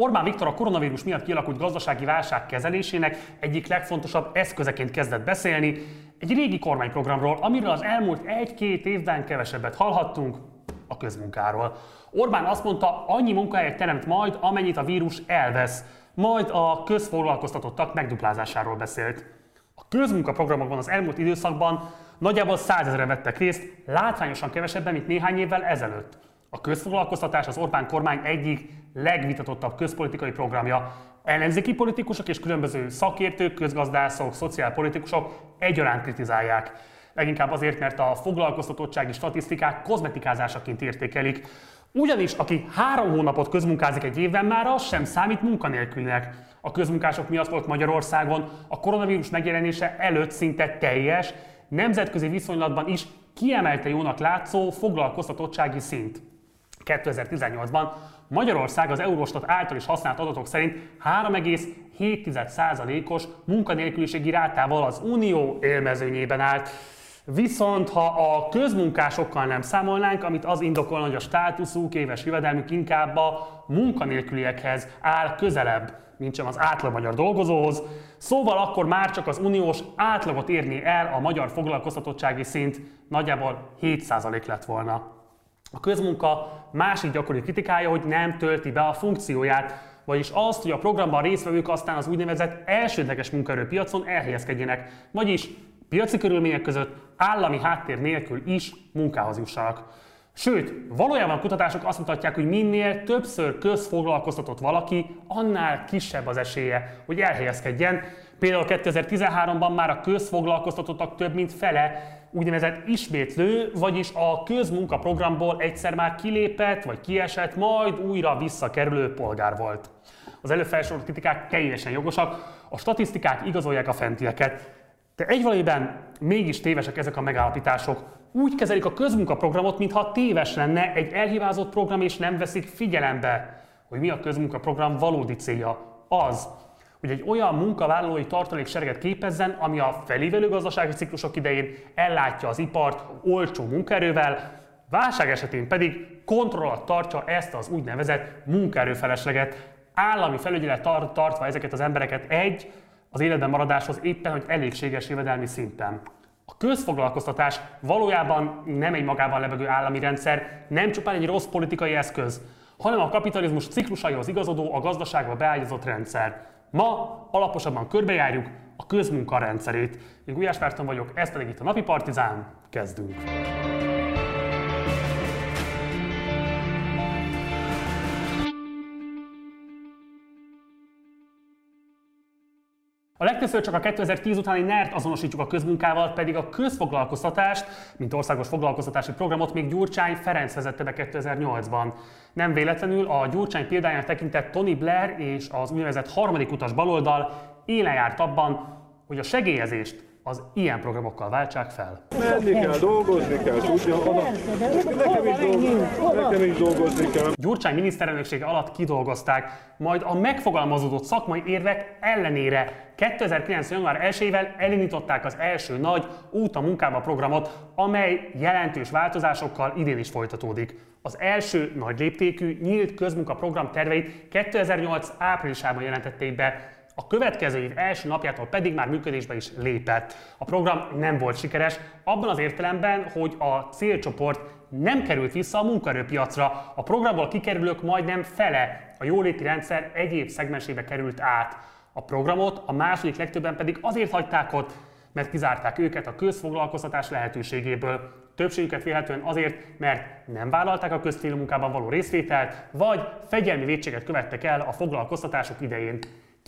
Orbán Viktor a koronavírus miatt kialakult gazdasági válság kezelésének egyik legfontosabb eszközeként kezdett beszélni, egy régi kormányprogramról, amiről az elmúlt egy-két évben kevesebbet hallhattunk, a közmunkáról. Orbán azt mondta, annyi munkahelyet teremt majd, amennyit a vírus elvesz, majd a közfoglalkoztatottak megduplázásáról beszélt. A közmunkaprogramokban az elmúlt időszakban nagyjából százezre vettek részt, látványosan kevesebben, mint néhány évvel ezelőtt. A közfoglalkoztatás az Orbán kormány egyik legvitatottabb közpolitikai programja. Ellenzéki politikusok és különböző szakértők, közgazdászok, szociálpolitikusok egyaránt kritizálják. Leginkább azért, mert a foglalkoztatottsági statisztikák kozmetikázásaként értékelik. Ugyanis aki három hónapot közmunkázik egy évben, már az sem számít munkanélkülinek. A közmunkások miatt volt Magyarországon a koronavírus megjelenése előtt szinte teljes, nemzetközi viszonylatban is kiemelte jónak látszó foglalkoztatottsági szint. 2018-ban Magyarország az Eurostat által is használt adatok szerint 3,7%-os munkanélküliségi rátával az Unió élmezőnyében állt. Viszont ha a közmunkásokkal nem számolnánk, amit az indokolna, hogy a státuszuk, éves jövedelmük inkább a munkanélküliekhez áll közelebb, mint sem az átlag magyar dolgozóhoz, szóval akkor már csak az uniós átlagot érni el a magyar foglalkoztatottsági szint nagyjából 7% lett volna. A közmunka másik gyakori kritikája, hogy nem tölti be a funkcióját, vagyis azt, hogy a programban résztvevők aztán az úgynevezett elsődleges munkaerőpiacon elhelyezkedjenek, vagyis piaci körülmények között állami háttér nélkül is munkához jussanak. Sőt, valójában kutatások azt mutatják, hogy minél többször közfoglalkoztatott valaki, annál kisebb az esélye, hogy elhelyezkedjen. Például 2013-ban már a közfoglalkoztatottak több mint fele úgynevezett ismétlő, vagyis a közmunkaprogramból egyszer már kilépett, vagy kiesett, majd újra visszakerülő polgár volt. Az előfelsorolt kritikák teljesen jogosak, a statisztikák igazolják a fentieket. De egyvalójában mégis tévesek ezek a megállapítások. Úgy kezelik a közmunkaprogramot, mintha téves lenne egy elhibázott program, és nem veszik figyelembe, hogy mi a közmunkaprogram valódi célja. Az, hogy egy olyan munkavállalói tartaléksereget képezzen, ami a felévelő gazdasági ciklusok idején ellátja az ipart olcsó munkaerővel, válság esetén pedig kontroll alatt tartja ezt az úgynevezett munkaerőfelesleget, állami felügyelet tar- tartva ezeket az embereket egy, az életben maradáshoz éppen, hogy elégséges jövedelmi szinten. A közfoglalkoztatás valójában nem egy magában lebegő állami rendszer, nem csupán egy rossz politikai eszköz, hanem a kapitalizmus ciklusaihoz igazodó, a gazdaságba beágyazott rendszer. Ma alaposabban körbejárjuk a közmunka rendszerét. Én Gulyás Márton vagyok, ez pedig itt a Napi Partizán. Kezdünk! A legtöbbször csak a 2010 utáni NERT azonosítjuk a közmunkával, pedig a közfoglalkoztatást, mint országos foglalkoztatási programot még Gyurcsány Ferenc vezette be 2008-ban. Nem véletlenül a Gyurcsány példáján tekintett Tony Blair és az úgynevezett harmadik utas baloldal élen járt abban, hogy a segélyezést az ilyen programokkal váltsák fel. Menni kell, dolgozni kell, tudja, nekem is, dolgozni, nekem is dolgozni kell. Gyurcsány miniszterelnöksége alatt kidolgozták, majd a megfogalmazódott szakmai érvek ellenére 2009. január 1-ével elindították az első nagy út a munkába programot, amely jelentős változásokkal idén is folytatódik. Az első nagy léptékű nyílt közmunkaprogram terveit 2008 áprilisában jelentették be, a következő év első napjától pedig már működésbe is lépett. A program nem volt sikeres, abban az értelemben, hogy a célcsoport nem került vissza a munkaerőpiacra. A programból kikerülők majdnem fele a jóléti rendszer egyéb szegmensébe került át. A programot a második legtöbben pedig azért hagyták ott, mert kizárták őket a közfoglalkoztatás lehetőségéből. Többségüket vélhetően azért, mert nem vállalták a közfélő munkában való részvételt, vagy fegyelmi védséget követtek el a foglalkoztatások idején.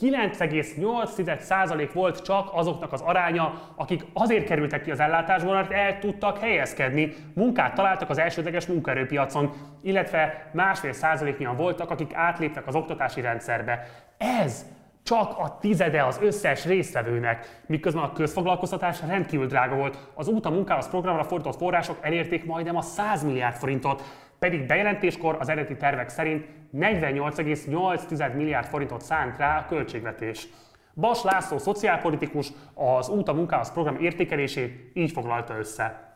9,8% volt csak azoknak az aránya, akik azért kerültek ki az ellátásból, mert el tudtak helyezkedni, munkát találtak az elsődleges munkaerőpiacon, illetve másfél százaléknyian voltak, akik átléptek az oktatási rendszerbe. Ez csak a tizede az összes résztvevőnek, miközben a közfoglalkoztatás rendkívül drága volt. Az út a munkához programra fordított források elérték majdnem a 100 milliárd forintot, pedig bejelentéskor az eredeti tervek szerint 48,8 milliárd forintot szánt rá a költségvetés. Bas László szociálpolitikus az út a munkához program értékelését így foglalta össze.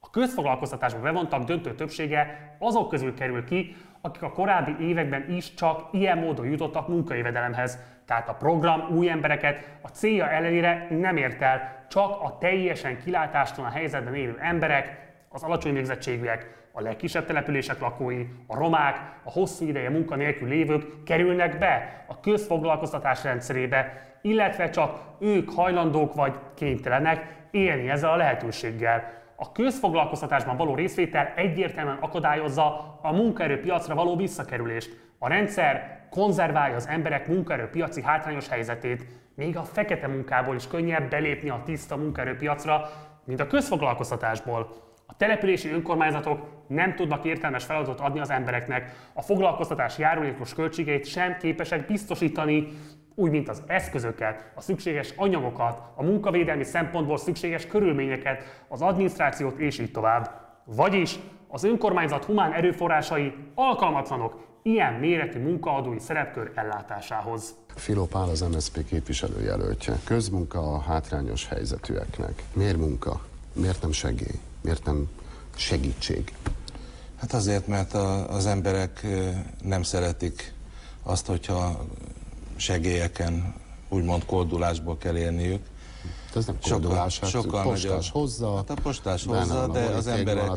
A közfoglalkoztatásba bevontak döntő többsége azok közül kerül ki, akik a korábbi években is csak ilyen módon jutottak munkajövedelemhez. Tehát a program új embereket a célja ellenére nem ért el, csak a teljesen kilátástalan helyzetben élő emberek, az alacsony végzettségűek, a legkisebb települések lakói, a romák, a hosszú ideje munkanélkül lévők kerülnek be a közfoglalkoztatás rendszerébe, illetve csak ők hajlandók vagy kénytelenek élni ezzel a lehetőséggel. A közfoglalkoztatásban való részvétel egyértelműen akadályozza a munkaerőpiacra való visszakerülést. A rendszer konzerválja az emberek munkaerőpiaci hátrányos helyzetét, még a fekete munkából is könnyebb belépni a tiszta munkaerőpiacra, mint a közfoglalkoztatásból. Települési önkormányzatok nem tudnak értelmes feladatot adni az embereknek, a foglalkoztatás járulékos költségeit sem képesek biztosítani, úgy, mint az eszközöket, a szükséges anyagokat, a munkavédelmi szempontból szükséges körülményeket, az adminisztrációt és így tovább. Vagyis az önkormányzat humán erőforrásai alkalmatlanok ilyen méretű munkaadói szerepkör ellátásához. Filó Pál az MSZP képviselőjelöltje. Közmunka a hátrányos helyzetűeknek. Miért munka? Miért nem segély? Miért nem segítség? Hát azért, mert a, az emberek nem szeretik azt, hogyha segélyeken úgymond koldulásból kell élniük. Ez nem koldulás, sokkal, hát sokkal postás nagyobb. hozza. Hát a postás hozza, de az emberek,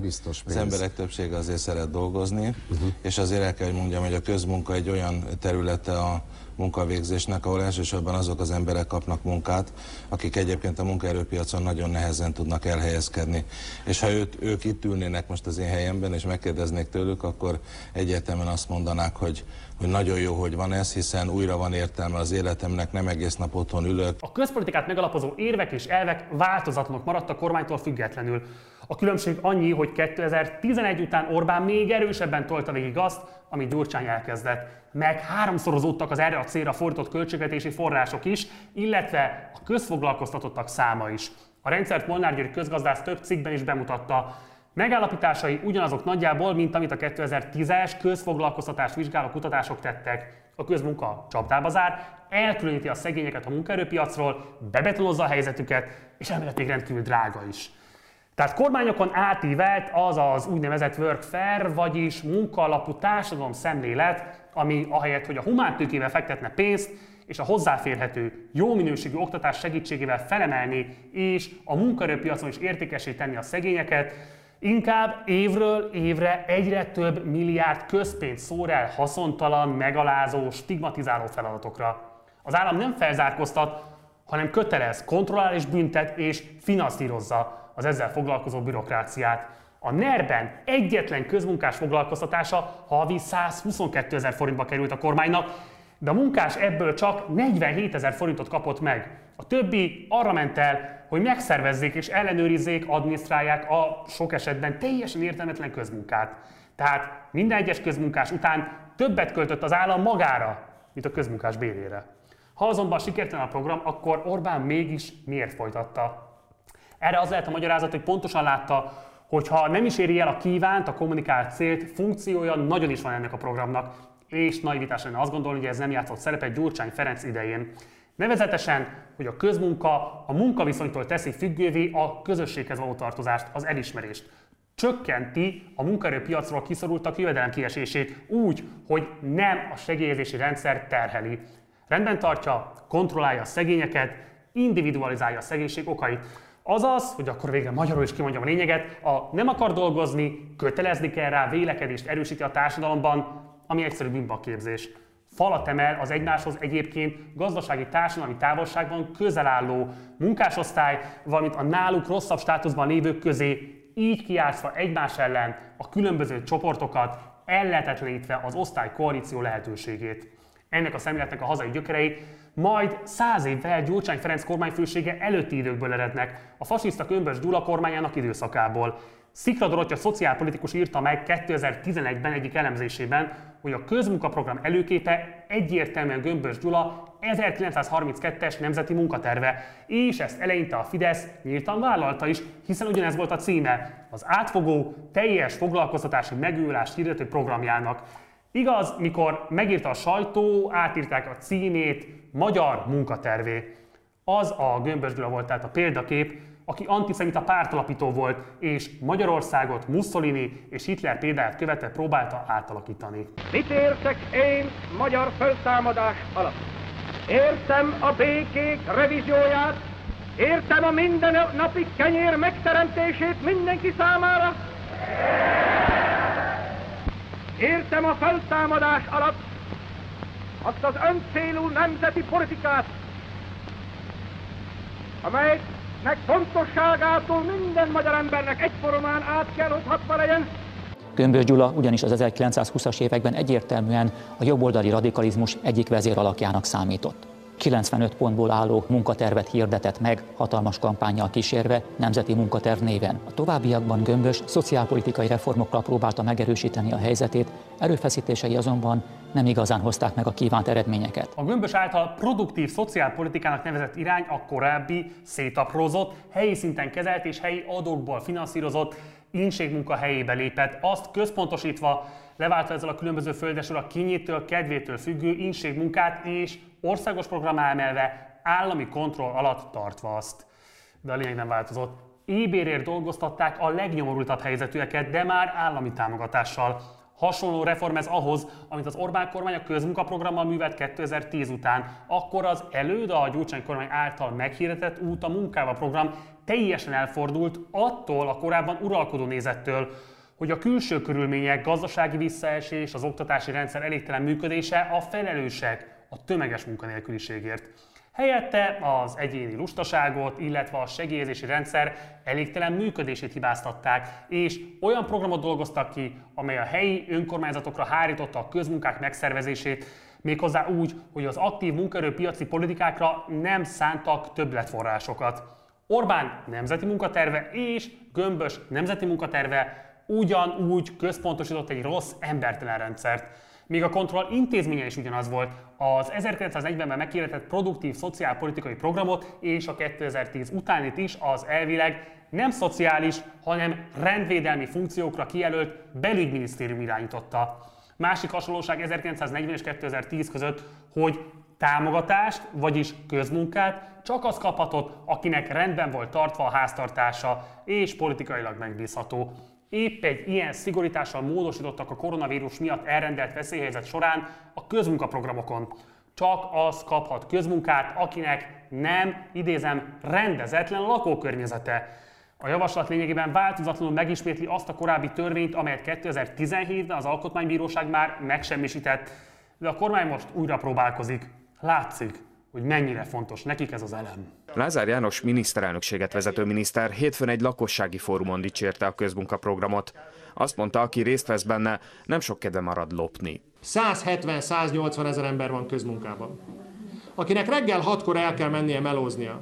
az emberek többsége azért szeret dolgozni, uh-huh. és azért el kell, hogy mondjam, hogy a közmunka egy olyan területe a munkavégzésnek, ahol elsősorban azok az emberek kapnak munkát, akik egyébként a munkaerőpiacon nagyon nehezen tudnak elhelyezkedni. És ha őt, ők itt ülnének most az én helyemben, és megkérdeznék tőlük, akkor egyértelműen azt mondanák, hogy hogy nagyon jó, hogy van ez, hiszen újra van értelme az életemnek, nem egész nap otthon ülök. A közpolitikát megalapozó érvek és elvek változatlanok maradtak kormánytól függetlenül. A különbség annyi, hogy 2011 után Orbán még erősebben tolta végig azt, amit Gyurcsány elkezdett. Meg háromszorozódtak az erre a célra fordított költségvetési források is, illetve a közfoglalkoztatottak száma is. A rendszert Molnár György közgazdász több cikkben is bemutatta. Megállapításai ugyanazok nagyjából, mint amit a 2010-es közfoglalkoztatást vizsgáló kutatások tettek. A közmunka csapdába zár, elkülöníti a szegényeket a munkaerőpiacról, bebetonozza a helyzetüket, és elméletileg rendkívül drága is. Tehát kormányokon átívelt az az úgynevezett workfare, vagyis munkaalapú társadalom szemlélet, ami ahelyett, hogy a humántőkével fektetne pénzt, és a hozzáférhető, jó minőségű oktatás segítségével felemelni, és a munkaerőpiacon is értékesé tenni a szegényeket, inkább évről évre egyre több milliárd közpénzt szór el haszontalan, megalázó, stigmatizáló feladatokra. Az állam nem felzárkoztat, hanem kötelez, kontrollál és büntet és finanszírozza az ezzel foglalkozó bürokráciát. A NER-ben egyetlen közmunkás foglalkoztatása havi 122 ezer forintba került a kormánynak, de a munkás ebből csak 47 ezer forintot kapott meg. A többi arra ment el, hogy megszervezzék és ellenőrizzék, adminisztrálják a sok esetben teljesen értelmetlen közmunkát. Tehát minden egyes közmunkás után többet költött az állam magára, mint a közmunkás bérére. Ha azonban sikertelen a program, akkor Orbán mégis miért folytatta? Erre az lehet a magyarázat, hogy pontosan látta, hogy ha nem is éri el a kívánt, a kommunikált célt, funkciója nagyon is van ennek a programnak, és naivitás lenne azt gondolni, hogy ez nem játszott szerepet Gyurcsány Ferenc idején. Nevezetesen, hogy a közmunka a munkaviszonytól teszi függővé a közösséghez való tartozást, az elismerést. Csökkenti a munkaerőpiacról kiszorultak jövedelem kiesését úgy, hogy nem a segélyezési rendszer terheli. Rendben tartja, kontrollálja a szegényeket, individualizálja a szegénység okait. Azaz, hogy akkor végre magyarul is kimondjam a lényeget, a nem akar dolgozni, kötelezni kell rá, vélekedést erősíti a társadalomban, ami egyszerű bimbaképzés. Falat emel az egymáshoz egyébként gazdasági társadalmi távolságban közel álló munkásosztály, valamint a náluk rosszabb státuszban lévők közé, így kiátszva egymás ellen a különböző csoportokat, ellehetetlenítve az osztály koalíció lehetőségét. Ennek a szemléletnek a hazai gyökerei majd száz évvel Gyurcsány Ferenc kormányfősége előtti időkből erednek, a fasiszta Kömbös Gyula kormányának időszakából. Szikra Dorottya szociálpolitikus írta meg 2011-ben egyik elemzésében, hogy a közmunkaprogram előképe egyértelműen Gömbös Gyula 1932-es nemzeti munkaterve, és ezt eleinte a Fidesz nyíltan vállalta is, hiszen ugyanez volt a címe, az átfogó, teljes foglalkoztatási megújulást hirdető programjának. Igaz, mikor megírta a sajtó, átírták a címét, magyar munkatervé. Az a Gömbös Gyula volt tehát a példakép, aki antiszemita pártalapító volt, és Magyarországot Mussolini és Hitler példáját követve próbálta átalakítani. Mit értek én magyar feltámadás alatt? Értem a békék revízióját, értem a minden napi kenyér megteremtését mindenki számára, értem a feltámadás alatt azt az öncélú nemzeti politikát, amelynek fontosságától minden magyar embernek egyformán át kell hozhatva legyen. Gömbös Gyula ugyanis az 1920-as években egyértelműen a jobboldali radikalizmus egyik vezéralakjának számított. 95 pontból álló munkatervet hirdetett meg, hatalmas kampányjal kísérve, Nemzeti Munkaterv néven. A továbbiakban Gömbös szociálpolitikai reformokkal próbálta megerősíteni a helyzetét, erőfeszítései azonban nem igazán hozták meg a kívánt eredményeket. A Gömbös által produktív szociálpolitikának nevezett irány a korábbi szétaprózott, helyi szinten kezelt és helyi adókból finanszírozott ínségmunka helyébe lépett, azt központosítva leváltva ezzel a különböző földesről a kényétől, kedvétől függő ínségmunkát és országos program emelve állami kontroll alatt tartva azt. De a lényeg nem változott. Ébérért dolgoztatták a legnyomorultabb helyzetűeket, de már állami támogatással. Hasonló reform ez ahhoz, amit az Orbán kormány a közmunkaprogrammal művelt 2010 után. Akkor az előd a Gyurcsány kormány által meghirdetett út a munkába program teljesen elfordult attól a korábban uralkodó nézettől, hogy a külső körülmények, gazdasági visszaesés, az oktatási rendszer elégtelen működése a felelősek a tömeges munkanélküliségért. Helyette az egyéni lustaságot, illetve a segélyezési rendszer elégtelen működését hibáztatták, és olyan programot dolgoztak ki, amely a helyi önkormányzatokra hárította a közmunkák megszervezését, méghozzá úgy, hogy az aktív munkaerőpiaci politikákra nem szántak többletforrásokat. Orbán nemzeti munkaterve és Gömbös nemzeti munkaterve ugyanúgy központosított egy rossz, embertelen rendszert. Míg a kontroll intézménye is ugyanaz volt, az 1940-ben meghirdetett produktív szociálpolitikai programot és a 2010 utánit is az elvileg nem szociális, hanem rendvédelmi funkciókra kijelölt belügyminisztérium irányította. Másik hasonlóság 1940 és 2010 között, hogy támogatást, vagyis közmunkát csak az kaphatott, akinek rendben volt tartva a háztartása és politikailag megbízható. Épp egy ilyen szigorítással módosítottak a koronavírus miatt elrendelt veszélyhelyzet során a közmunkaprogramokon. Csak az kaphat közmunkát, akinek nem, idézem, rendezetlen lakókörnyezete. A javaslat lényegében változatlanul megismétli azt a korábbi törvényt, amelyet 2017-ben az Alkotmánybíróság már megsemmisített, de a kormány most újra próbálkozik. Látszik, hogy mennyire fontos nekik ez az elem. Lázár János miniszterelnökséget vezető miniszter hétfőn egy lakossági fórumon dicsérte a közmunkaprogramot. Azt mondta, aki részt vesz benne, nem sok kedve marad lopni. 170-180 ezer ember van közmunkában. Akinek reggel hatkor el kell mennie melóznia,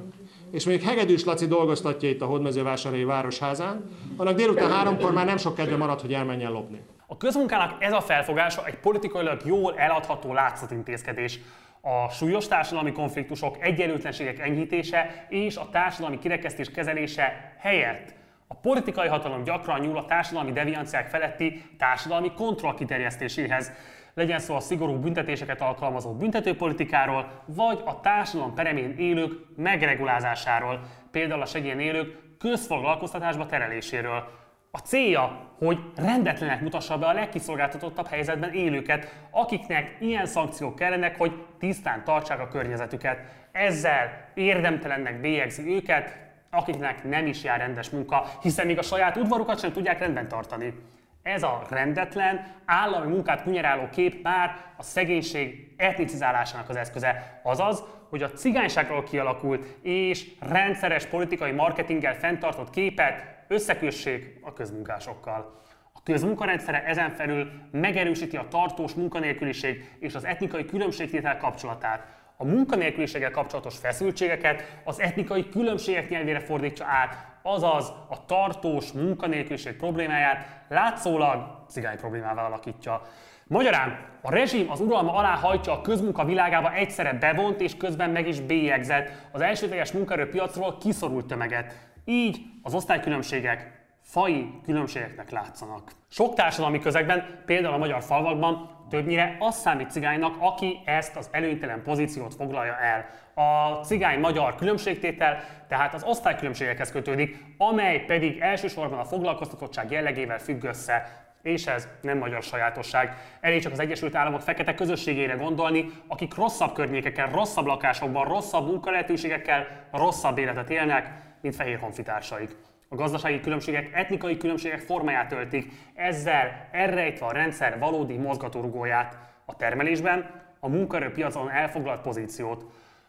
és mondjuk Hegedűs Laci dolgoztatja itt a Hódmezővásárhelyi Városházán, annak délután háromkor már nem sok kedve marad, hogy elmenjen lopni. A közmunkának ez a felfogása egy politikailag jól eladható látszatintézkedés. A súlyos társadalmi konfliktusok, egyenlőtlenségek enyhítése és a társadalmi kirekesztés kezelése helyett a politikai hatalom gyakran nyúl a társadalmi devianciák feletti társadalmi kontroll kiterjesztéséhez. Legyen szó a szigorú büntetéseket alkalmazó büntetőpolitikáról, vagy a társadalom peremén élők megregulázásáról, például a segélyen élők közfoglalkoztatásba tereléséről. A célja, hogy rendetlenek mutassa be a legkiszolgáltatottabb helyzetben élőket, akiknek ilyen szankciók kellenek, hogy tisztán tartsák a környezetüket. Ezzel érdemtelennek bélyegzi őket, akiknek nem is jár rendes munka, hiszen még a saját udvarukat sem tudják rendben tartani. Ez a rendetlen, állami munkát kunyeráló kép már a szegénység etnicizálásának az eszköze. Azaz, hogy a cigányságról kialakult és rendszeres politikai marketinggel fenntartott képet összekössék a közmunkásokkal. A közmunkarendszere ezen felül megerősíti a tartós munkanélküliség és az etnikai különbségtétel kapcsolatát. A munkanélküliséggel kapcsolatos feszültségeket az etnikai különbségek nyelvére fordítsa át, azaz a tartós munkanélküliség problémáját látszólag cigány problémával alakítja. Magyarán a rezsim az uralma alá hajtja a közmunka világába egyszerre bevont és közben meg is bélyegzett az elsődleges munkaerőpiacról kiszorult tömeget. Így az osztálykülönbségek fai különbségeknek látszanak. Sok társadalmi közegben, például a magyar falvakban többnyire az számít cigánynak, aki ezt az előnytelen pozíciót foglalja el. A cigány-magyar különbségtétel tehát az osztálykülönbségekhez kötődik, amely pedig elsősorban a foglalkoztatottság jellegével függ össze és ez nem magyar sajátosság. Elég csak az Egyesült Államok fekete közösségére gondolni, akik rosszabb környékeken, rosszabb lakásokban, rosszabb munkalehetőségekkel, rosszabb életet élnek, mint fehér honfitársaik. A gazdasági különbségek etnikai különbségek formáját öltik, ezzel elrejtve a rendszer valódi mozgatórugóját a termelésben, a munkaerőpiacon elfoglalt pozíciót.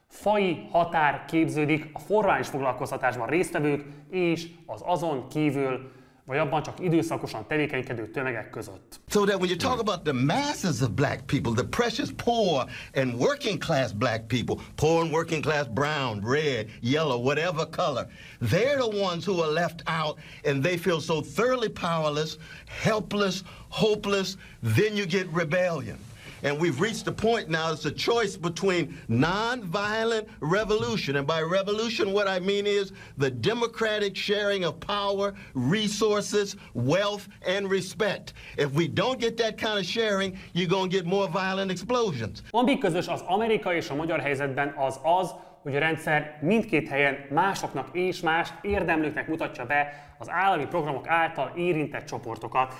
Fai határ képződik a formális foglalkoztatásban résztvevők és az azon kívül vagy abban csak időszakosan tevékenykedő tömegek között. So that when you talk about the masses of black people, the precious poor and working class black people, poor and working class brown, red, yellow, whatever color, they're the ones who are left out and they feel so thoroughly powerless, helpless, hopeless, then you get rebellion. And we've reached a point now, it's a choice between nonviolent revolution. And by revolution, what I mean is the democratic sharing of power, resources, wealth, and respect. If we don't get that kind of sharing, you're going to get more violent explosions. Ami közös az Amerika és a magyar helyzetben az az, hogy a rendszer mindkét helyen másoknak és más érdemlőknek mutatja be az állami programok által érintett csoportokat.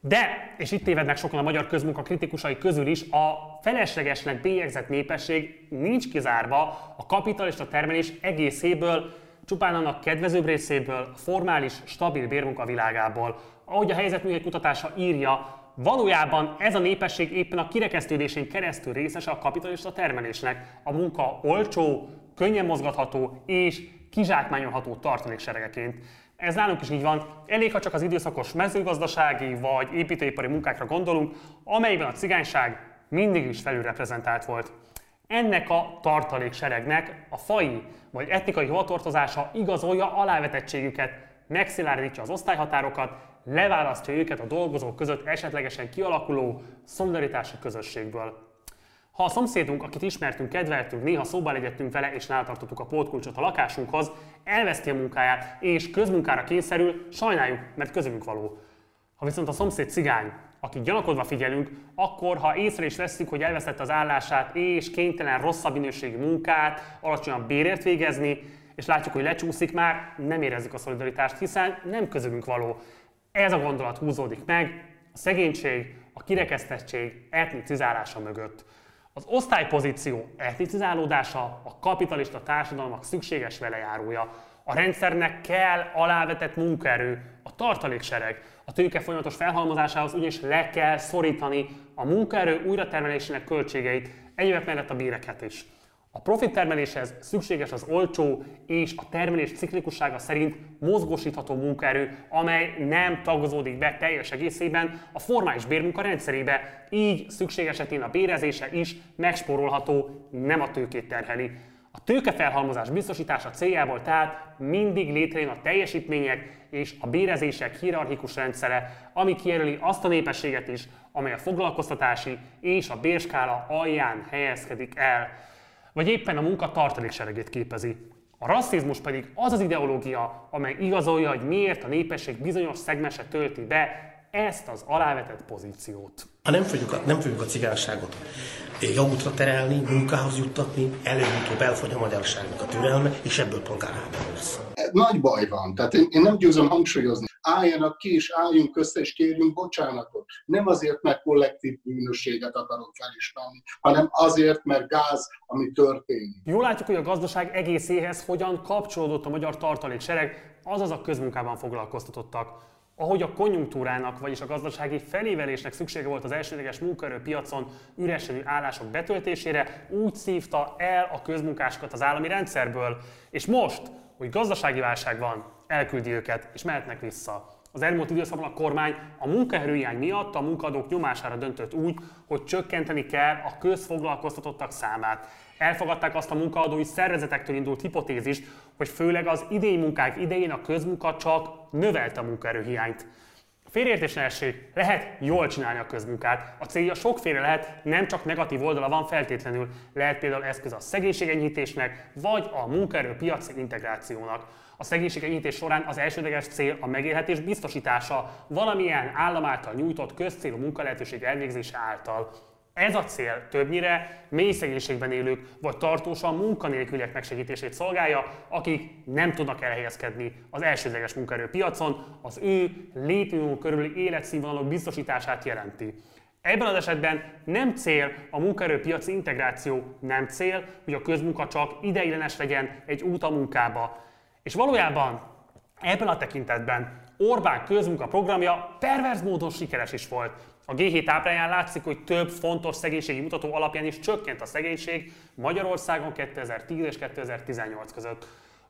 De, és itt tévednek sokan a magyar közmunka kritikusai közül is, a feleslegesnek bélyegzett népesség nincs kizárva a kapitalista termelés egészéből, csupán annak kedvezőbb részéből, formális, stabil bérmunka világából. Ahogy a helyzetműhely kutatása írja, Valójában ez a népesség éppen a kirekesztődésén keresztül részese a kapitalista termelésnek. A munka olcsó, könnyen mozgatható és kizsákmányolható tartalékseregeként. Ez nálunk is így van. Elég, ha csak az időszakos mezőgazdasági vagy építőipari munkákra gondolunk, amelyben a cigányság mindig is felülreprezentált volt. Ennek a tartalékseregnek a fai vagy etnikai hovatartozása igazolja alávetettségüket, megszilárdítja az osztályhatárokat, leválasztja őket a dolgozók között esetlegesen kialakuló szolidaritási közösségből. Ha a szomszédunk, akit ismertünk, kedveltünk, néha szóba legyettünk vele és nátartottuk a pótkulcsot a lakásunkhoz, elveszti a munkáját és közmunkára kényszerül, sajnáljuk, mert közülünk való. Ha viszont a szomszéd cigány, akit gyanakodva figyelünk, akkor ha észre is veszünk, hogy elvesztette az állását és kénytelen rosszabb minőségű munkát, alacsonyabb bérért végezni, és látjuk, hogy lecsúszik már, nem érezzük a szolidaritást, hiszen nem közülünk való. Ez a gondolat húzódik meg a szegénység, a kirekesztettség etnicizálása mögött. Az osztálypozíció etnicizálódása a kapitalista társadalmak szükséges velejárója. A rendszernek kell alávetett munkaerő, a tartaléksereg. A tőke folyamatos felhalmozásához ugyanis le kell szorítani a munkaerő újratermelésének költségeit, egyébként mellett a béreket is. A profit termeléshez szükséges az olcsó és a termelés ciklikussága szerint mozgósítható munkaerő, amely nem tagozódik be teljes egészében a formális bérmunka rendszerébe, így szükség esetén a bérezése is megspórolható, nem a tőkét terheli. A tőkefelhalmozás biztosítása céljából tehát mindig létrejön a teljesítmények és a bérezések hierarchikus rendszere, ami kijelöli azt a népességet is, amely a foglalkoztatási és a bérskála alján helyezkedik el vagy éppen a munka tartalékseregét képezi. A rasszizmus pedig az az ideológia, amely igazolja, hogy miért a népesség bizonyos szegmese tölti be ezt az alávetett pozíciót. Ha nem fogjuk a, nem fogjuk a cigányságot javútra terelni, munkához juttatni, előbb-utóbb elfogy a magyarságnak a türelme, és ebből polgárháború lesz. Nagy baj van, tehát én, én nem győzöm hangsúlyozni álljanak ki, és álljunk össze, és kérjünk bocsánatot. Nem azért, mert kollektív bűnösséget akarok felismerni, hanem azért, mert gáz, ami történik. Jól látjuk, hogy a gazdaság egészéhez hogyan kapcsolódott a magyar tartaléksereg, azaz a közmunkában foglalkoztatottak. Ahogy a konjunktúrának, vagyis a gazdasági felévelésnek szüksége volt az elsődleges munkaerőpiacon üresedő állások betöltésére, úgy szívta el a közmunkásokat az állami rendszerből. És most, hogy gazdasági válság van, elküldi őket, és mehetnek vissza. Az elmúlt időszakban a kormány a munkaerőhiány miatt a munkadók nyomására döntött úgy, hogy csökkenteni kell a közfoglalkoztatottak számát. Elfogadták azt a munkaadói szervezetektől indult hipotézist, hogy főleg az idei munkák idején a közmunka csak növelte a munkaerőhiányt. Félreértés ne lehet jól csinálni a közmunkát. A célja sokféle lehet, nem csak negatív oldala van feltétlenül. Lehet például eszköz a szegénységenyhítésnek, vagy a munkaerőpiaci integrációnak. A szegénység enyhítés során az elsődleges cél a megélhetés biztosítása valamilyen állam által nyújtott közcélú munkalehetőség elvégzése által. Ez a cél többnyire mély szegénységben élők vagy tartósan munkanélküliek megsegítését szolgálja, akik nem tudnak elhelyezkedni az elsődleges munkaerőpiacon, az ő létünk körüli életszínvonalok biztosítását jelenti. Ebben az esetben nem cél a munkaerőpiaci integráció, nem cél, hogy a közmunka csak ideiglenes legyen egy út a munkába. És valójában ebben a tekintetben Orbán közmunka programja perverz módon sikeres is volt. A G7 ábráján látszik, hogy több fontos szegénységi mutató alapján is csökkent a szegénység Magyarországon 2010 és 2018 között.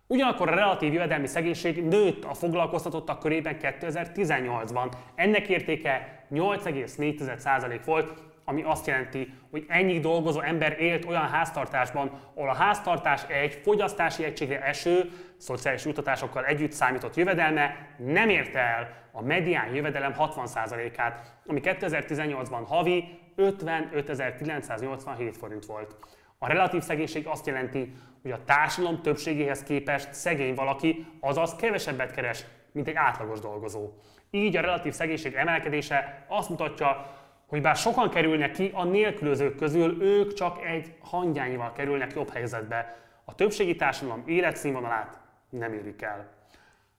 Ugyanakkor a relatív jövedelmi szegénység nőtt a foglalkoztatottak körében 2018-ban. Ennek értéke 8,4% volt, ami azt jelenti, hogy ennyi dolgozó ember élt olyan háztartásban, ahol a háztartás egy fogyasztási egységre eső, szociális jutatásokkal együtt számított jövedelme nem érte el a medián jövedelem 60%-át, ami 2018-ban havi 55.987 forint volt. A relatív szegénység azt jelenti, hogy a társadalom többségéhez képest szegény valaki, azaz kevesebbet keres, mint egy átlagos dolgozó. Így a relatív szegénység emelkedése azt mutatja, hogy bár sokan kerülnek ki, a nélkülözők közül ők csak egy hangyányival kerülnek jobb helyzetbe. A többségi társadalom életszínvonalát nem érik el.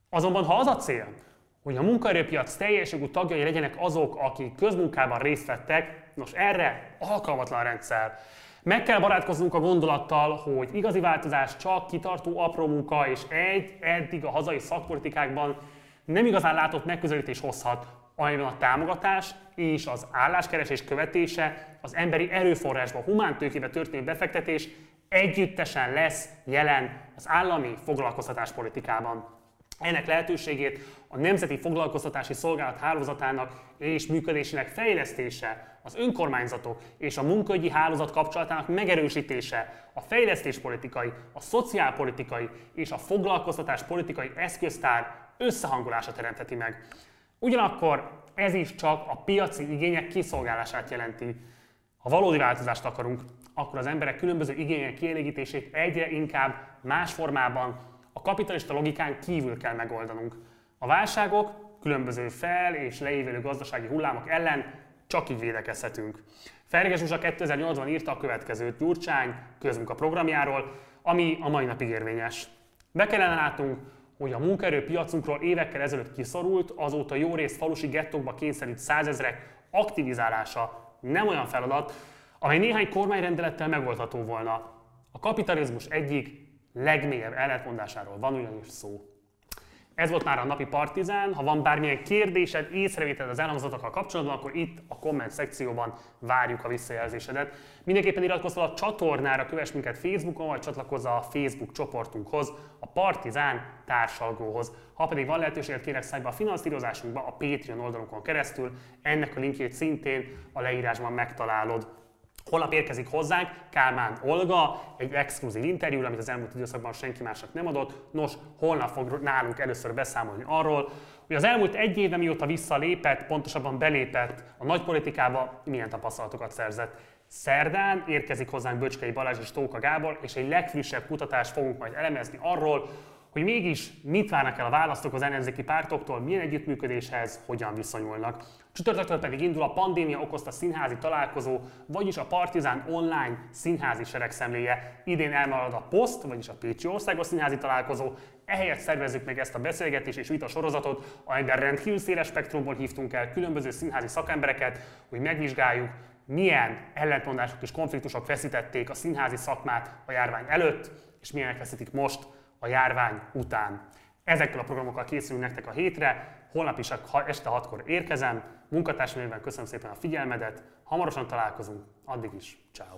Azonban ha az a cél, hogy a munkaerőpiac teljes jogú tagjai legyenek azok, akik közmunkában részt vettek, nos erre alkalmatlan rendszer. Meg kell barátkoznunk a gondolattal, hogy igazi változás csak kitartó apró munka és egy eddig a hazai szakpolitikákban nem igazán látott megközelítés hozhat, amelyben a támogatás és az álláskeresés követése, az emberi erőforrásba, humántőkébe történő befektetés együttesen lesz jelen az állami foglalkoztatáspolitikában. Ennek lehetőségét a Nemzeti Foglalkoztatási Szolgálat hálózatának és működésének fejlesztése, az önkormányzatok és a munkaügyi hálózat kapcsolatának megerősítése, a fejlesztéspolitikai, a szociálpolitikai és a foglalkoztatáspolitikai eszköztár összehangolása teremtheti meg. Ugyanakkor ez is csak a piaci igények kiszolgálását jelenti. Ha valódi változást akarunk, akkor az emberek különböző igények kielégítését egyre inkább más formában, a kapitalista logikán kívül kell megoldanunk. A válságok, különböző fel- és leívelő gazdasági hullámok ellen csak így védekezhetünk. Ferges Zsuzsa 2008-ban írta a következőt Gyurcsány közmunka programjáról, ami a mai napig érvényes. Be kellene látnunk, hogy a munkaerőpiacunkról évekkel ezelőtt kiszorult, azóta jó rész falusi gettókba kényszerült százezrek aktivizálása nem olyan feladat, amely néhány kormányrendelettel megoldható volna. A kapitalizmus egyik legmélyebb ellentmondásáról van ugyanis szó. Ez volt már a napi Partizán. Ha van bármilyen kérdésed, észrevételed az elhangzatokkal kapcsolatban, akkor itt a komment szekcióban várjuk a visszajelzésedet. Mindenképpen iratkozz fel a csatornára, kövess minket Facebookon, vagy csatlakozz a Facebook csoportunkhoz, a Partizán társalgóhoz. Ha pedig van lehetőséget, kérek szállj be a finanszírozásunkba a Patreon oldalunkon keresztül, ennek a linkjét szintén a leírásban megtalálod. Holnap érkezik hozzánk Kálmán Olga, egy exkluzív interjú, amit az elmúlt időszakban senki másnak nem adott. Nos, holnap fog nálunk először beszámolni arról, hogy az elmúlt egy éve mióta visszalépett, pontosabban belépett a nagypolitikába, milyen tapasztalatokat szerzett. Szerdán érkezik hozzánk Böcskei Balázs és Tóka Gábor, és egy legfrissebb kutatást fogunk majd elemezni arról, hogy mégis mit várnak el a választók az ellenzéki pártoktól, milyen együttműködéshez hogyan viszonyulnak. Csütörtöktől pedig indul a pandémia okozta színházi találkozó, vagyis a Partizán online színházi seregszemléje. Idén elmarad a POST, vagyis a Pécsi Országos Színházi Találkozó. Ehelyett szervezzük meg ezt a beszélgetés és vita sorozatot, amelyben rendkívül széles spektrumból hívtunk el különböző színházi szakembereket, hogy megvizsgáljuk, milyen ellentmondások és konfliktusok feszítették a színházi szakmát a járvány előtt, és milyenek feszítik most a járvány után. Ezekkel a programokkal készülünk nektek a hétre, holnap is este 6-kor érkezem. Munkatársam köszönöm szépen a figyelmedet, hamarosan találkozunk, addig is, ciao.